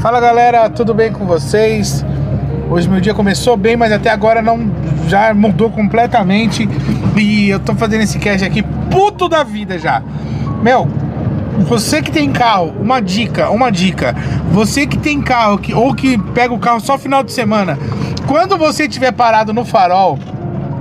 Fala galera, tudo bem com vocês? Hoje meu dia começou bem, mas até agora não já mudou completamente e eu tô fazendo esse cast aqui puto da vida já. Meu, você que tem carro, uma dica, uma dica. Você que tem carro que, ou que pega o carro só final de semana, quando você estiver parado no farol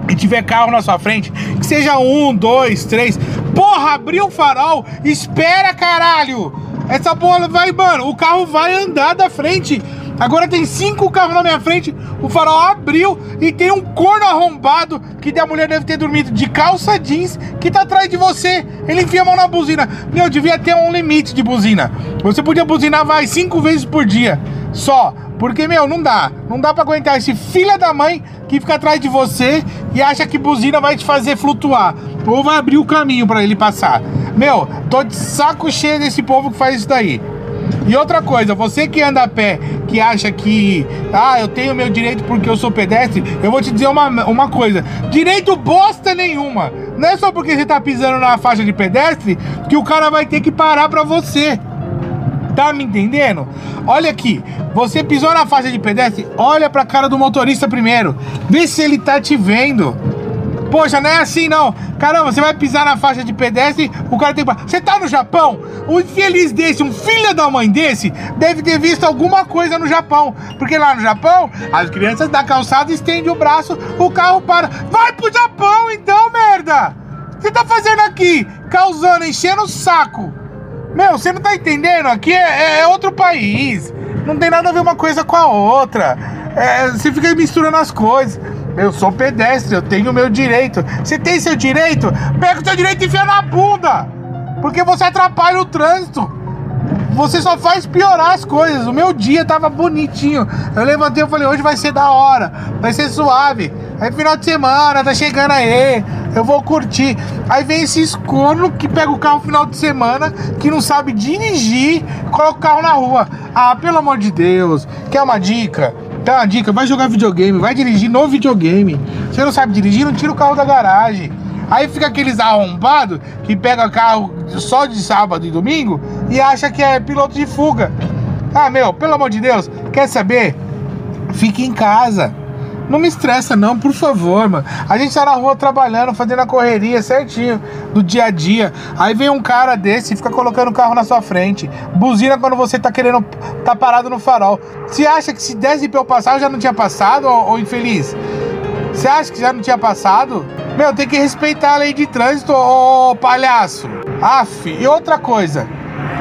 e tiver carro na sua frente, que seja um, dois, três, porra, abriu o farol, espera caralho! Essa bola vai, mano, o carro vai andar da frente. Agora tem cinco carros na minha frente, o farol abriu e tem um corno arrombado que a mulher deve ter dormido de calça jeans que tá atrás de você. Ele enfia a mão na buzina. Meu, devia ter um limite de buzina. Você podia buzinar, vai, cinco vezes por dia. Só. Porque, meu, não dá. Não dá pra aguentar esse filho da mãe que fica atrás de você e acha que buzina vai te fazer flutuar. Ou vai abrir o caminho para ele passar. Meu, tô de saco cheio desse povo que faz isso daí. E outra coisa, você que anda a pé, que acha que, ah, eu tenho meu direito porque eu sou pedestre, eu vou te dizer uma, uma coisa: direito bosta nenhuma. Não é só porque você tá pisando na faixa de pedestre que o cara vai ter que parar pra você. Tá me entendendo? Olha aqui, você pisou na faixa de pedestre, olha pra cara do motorista primeiro, vê se ele tá te vendo. Poxa, não é assim não. Caramba, você vai pisar na faixa de pedestre, o cara tem que. Você tá no Japão? Um infeliz desse, um filho da mãe desse, deve ter visto alguma coisa no Japão. Porque lá no Japão, as crianças da calçada estendem o braço, o carro para. Vai pro Japão então, merda! O que você tá fazendo aqui? Causando, enchendo o saco. Meu, você não tá entendendo? Aqui é, é outro país. Não tem nada a ver uma coisa com a outra. É, você fica misturando as coisas. Eu sou pedestre, eu tenho meu direito. Você tem seu direito? Pega o seu direito e enfia na bunda! Porque você atrapalha o trânsito. Você só faz piorar as coisas. O meu dia tava bonitinho. Eu levantei e falei, hoje vai ser da hora, vai ser suave. Aí final de semana, tá chegando aí, eu vou curtir. Aí vem esse escorno que pega o carro final de semana, que não sabe dirigir, coloca o carro na rua. Ah, pelo amor de Deus, quer uma dica? Dá uma dica, vai jogar videogame, vai dirigir no videogame. Você não sabe dirigir, não tira o carro da garagem. Aí fica aqueles arrombados que pega carro só de sábado e domingo e acha que é piloto de fuga. Ah, meu, pelo amor de Deus, quer saber? Fique em casa. Não me estressa, não, por favor, mano. A gente tá na rua trabalhando, fazendo a correria certinho do dia a dia. Aí vem um cara desse e fica colocando o carro na sua frente. Buzina quando você tá querendo. tá parado no farol. Você acha que se desse pra eu passar, eu já não tinha passado, ô, ô infeliz? Você acha que já não tinha passado? Meu, tem que respeitar a lei de trânsito, ô, ô palhaço. Aff, e outra coisa.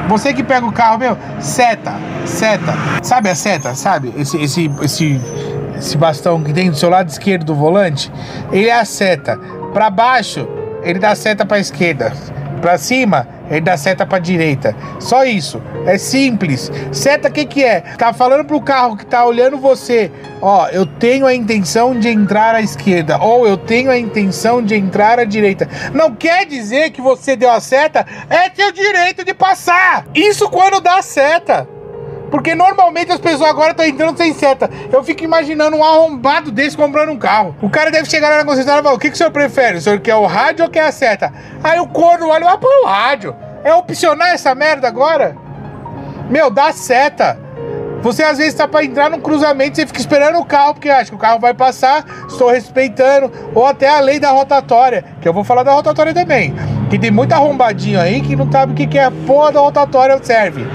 Você que pega o carro, meu, seta, seta. Sabe a seta, sabe? Esse, esse, esse esse bastão que tem do seu lado esquerdo do volante, ele é a seta. Para baixo, ele dá seta para esquerda. Para cima, ele dá seta para direita. Só isso. É simples. Seta o que que é? Tá falando pro carro que tá olhando você, ó, eu tenho a intenção de entrar à esquerda ou eu tenho a intenção de entrar à direita. Não quer dizer que você deu a seta, é seu direito de passar. Isso quando dá seta. Porque normalmente as pessoas agora estão entrando sem seta. Eu fico imaginando um arrombado desse comprando um carro. O cara deve chegar lá na concessionária e falar: o que, que o senhor prefere? O senhor quer o rádio ou quer a seta? Aí o corno olha, vai pro rádio. É opcionar essa merda agora? Meu, dá seta. Você às vezes tá para entrar num cruzamento, você fica esperando o carro, porque acha que o carro vai passar, estou respeitando, ou até a lei da rotatória, que eu vou falar da rotatória também. Que tem muito arrombadinho aí que não sabe o que, que é a porra da rotatória serve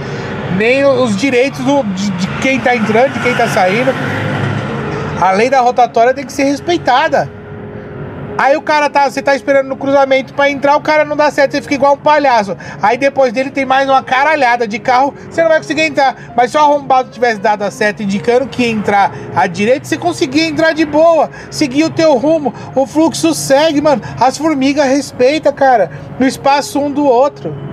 nem os direitos do, de, de quem está entrando, de quem está saindo. A lei da rotatória tem que ser respeitada. Aí o cara tá, você tá esperando no cruzamento para entrar, o cara não dá certo, você fica igual um palhaço. Aí depois dele tem mais uma caralhada de carro, você não vai conseguir entrar. Mas se o arrombado tivesse dado a seta indicando que ia entrar à direita, você conseguia entrar de boa, seguir o teu rumo. O fluxo segue, mano. As formigas respeitam, cara, no espaço um do outro.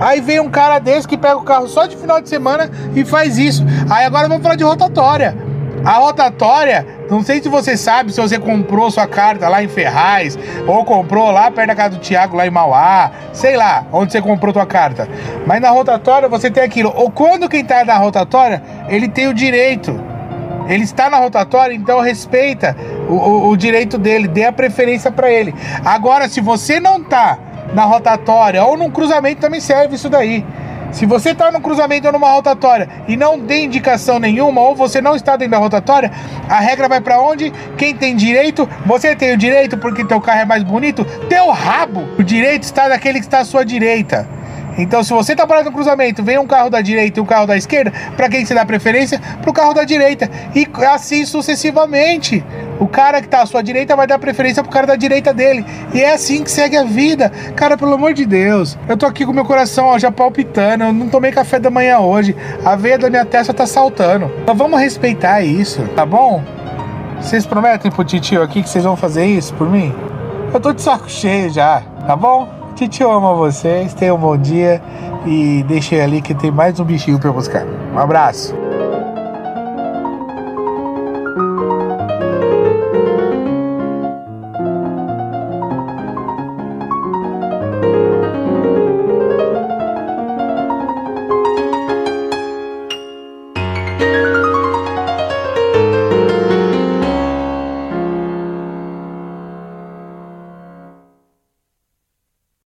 Aí vem um cara desse que pega o carro só de final de semana e faz isso. Aí agora vamos falar de rotatória. A rotatória, não sei se você sabe se você comprou sua carta lá em Ferraz, ou comprou lá perto da casa do Thiago, lá em Mauá, sei lá onde você comprou sua carta. Mas na rotatória você tem aquilo. Ou quando quem tá na rotatória, ele tem o direito. Ele está na rotatória, então respeita o, o, o direito dele, dê a preferência para ele. Agora, se você não tá na rotatória ou num cruzamento também serve isso daí. Se você está no cruzamento ou numa rotatória e não tem indicação nenhuma, ou você não está dentro da rotatória, a regra vai para onde? Quem tem direito, você tem o direito porque teu carro é mais bonito, teu rabo. O direito está daquele que está à sua direita. Então, se você está parado no cruzamento, vem um carro da direita e um carro da esquerda, para quem você dá preferência? Para o carro da direita. E assim sucessivamente. O cara que está à sua direita vai dar preferência pro cara da direita dele. E é assim que segue a vida. Cara, pelo amor de Deus. Eu tô aqui com meu coração ó, já palpitando. Eu não tomei café da manhã hoje. A veia da minha testa tá saltando. Mas vamos respeitar isso, tá bom? Vocês prometem pro titio aqui que vocês vão fazer isso por mim? Eu tô de saco cheio já, tá bom? Titio ama vocês, tenham um bom dia e deixem ali que tem mais um bichinho para buscar. Um abraço.